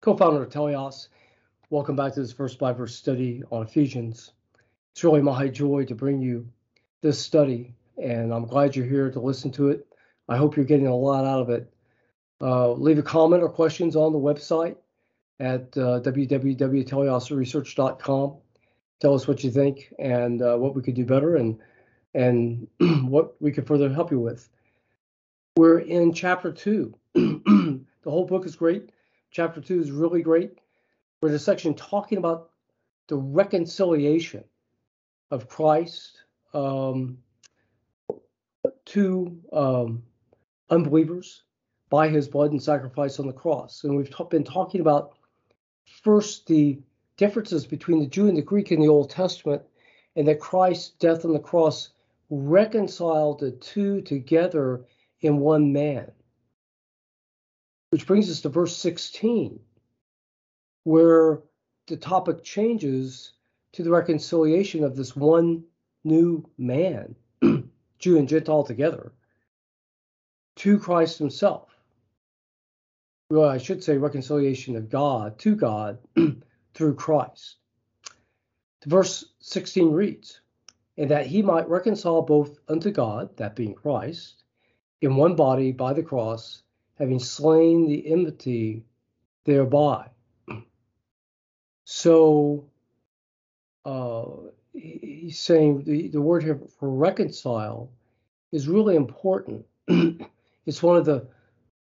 co-founder of Teleios. Welcome back to this verse by verse study on Ephesians. It's really my high joy to bring you this study, and I'm glad you're here to listen to it. I hope you're getting a lot out of it. Uh, leave a comment or questions on the website at uh, www.teleiosresearch.com. Tell us what you think and uh, what we could do better and and what we could further help you with. We're in chapter two. The whole book is great. Chapter two is really great. In a section talking about the reconciliation of Christ um, to um, unbelievers by his blood and sacrifice on the cross. And we've t- been talking about first the differences between the Jew and the Greek in the Old Testament, and that Christ's death on the cross reconciled the two together in one man. Which brings us to verse 16, where the topic changes to the reconciliation of this one new man, Jew and Gentile together, to Christ himself. Well, I should say reconciliation of God to God through Christ. Verse 16 reads, And that he might reconcile both unto God, that being Christ, in one body by the cross, having slain the enmity thereby. So uh, he's saying the, the word here for reconcile is really important. it's one of the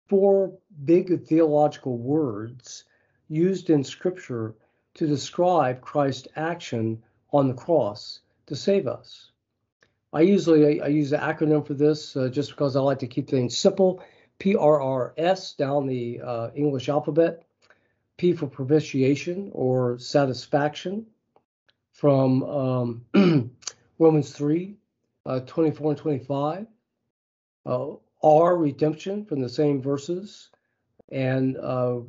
four big theological words used in Scripture to describe Christ's action on the cross to save us. I usually I, I use the acronym for this uh, just because I like to keep things simple PRRS down the uh, English alphabet. P for propitiation or satisfaction from um, Romans 3 uh, 24 and 25. Uh, R, redemption from the same verses. And uh,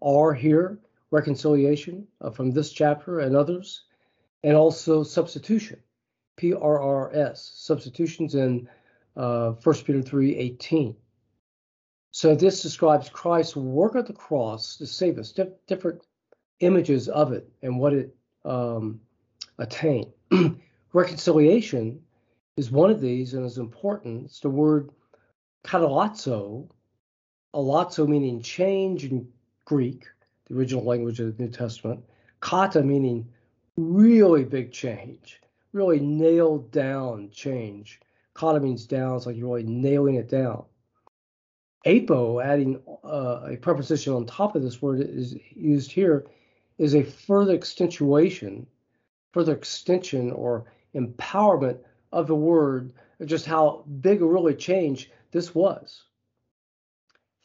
R here, reconciliation uh, from this chapter and others. And also substitution, PRRS, substitutions in uh, 1 Peter 3 18. So this describes Christ's work at the cross to save us, different images of it and what it um, attained. Reconciliation is one of these and is important. It's the word katalazo, alazo meaning change in Greek, the original language of the New Testament, kata meaning really big change, really nailed down change. Kata means down, it's like you're really nailing it down apo, adding uh, a preposition on top of this word is used here, is a further extensuation, further extension or empowerment of the word, just how big a really change this was.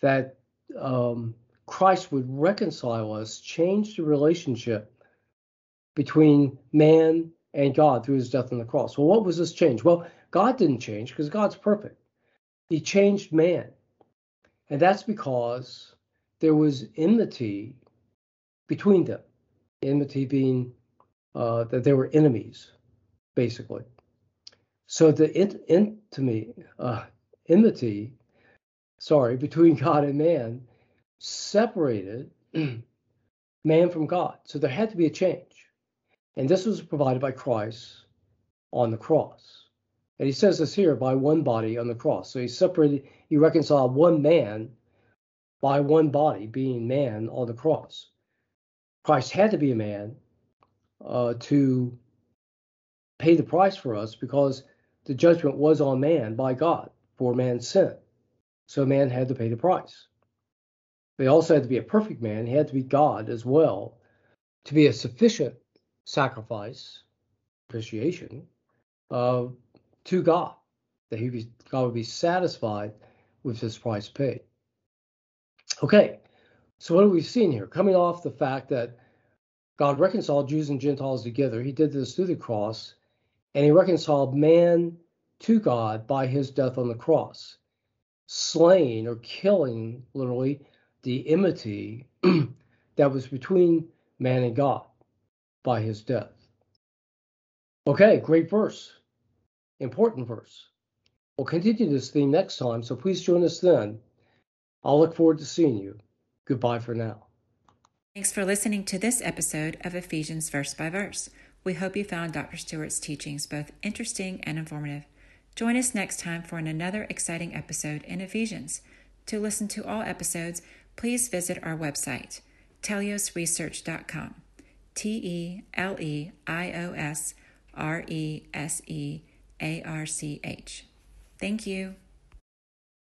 That um, Christ would reconcile us, change the relationship between man and God through his death on the cross. Well, what was this change? Well, God didn't change because God's perfect. He changed man. And that's because there was enmity between them. Enmity being uh, that they were enemies, basically. So the intimacy, uh, enmity, sorry, between God and man separated man from God. So there had to be a change. And this was provided by Christ on the cross. And he says this here by one body on the cross. So he separated, he reconciled one man by one body, being man on the cross. Christ had to be a man uh, to pay the price for us because the judgment was on man by God for man's sin. So man had to pay the price. He also had to be a perfect man. He had to be God as well to be a sufficient sacrifice, propitiation, uh, to God, that he be, God would be satisfied with his price paid. Okay, So, what have we seen here? Coming off the fact that God reconciled Jews and Gentiles together, he did this through the cross, and he reconciled man to God by his death on the cross, slaying or killing, literally, the enmity that was between man and God by his death. Okay, great verse. Important verse. We'll continue this theme next time, so please join us then. I'll look forward to seeing you. Goodbye for now. Thanks for listening to this episode of Ephesians Verse by Verse. We hope you found Dr. Stewart's teachings both interesting and informative. Join us next time for another exciting episode in Ephesians. To listen to all episodes, please visit our website, teleiosresearch.com. T E L E I O S R E S E A R C H. Thank you.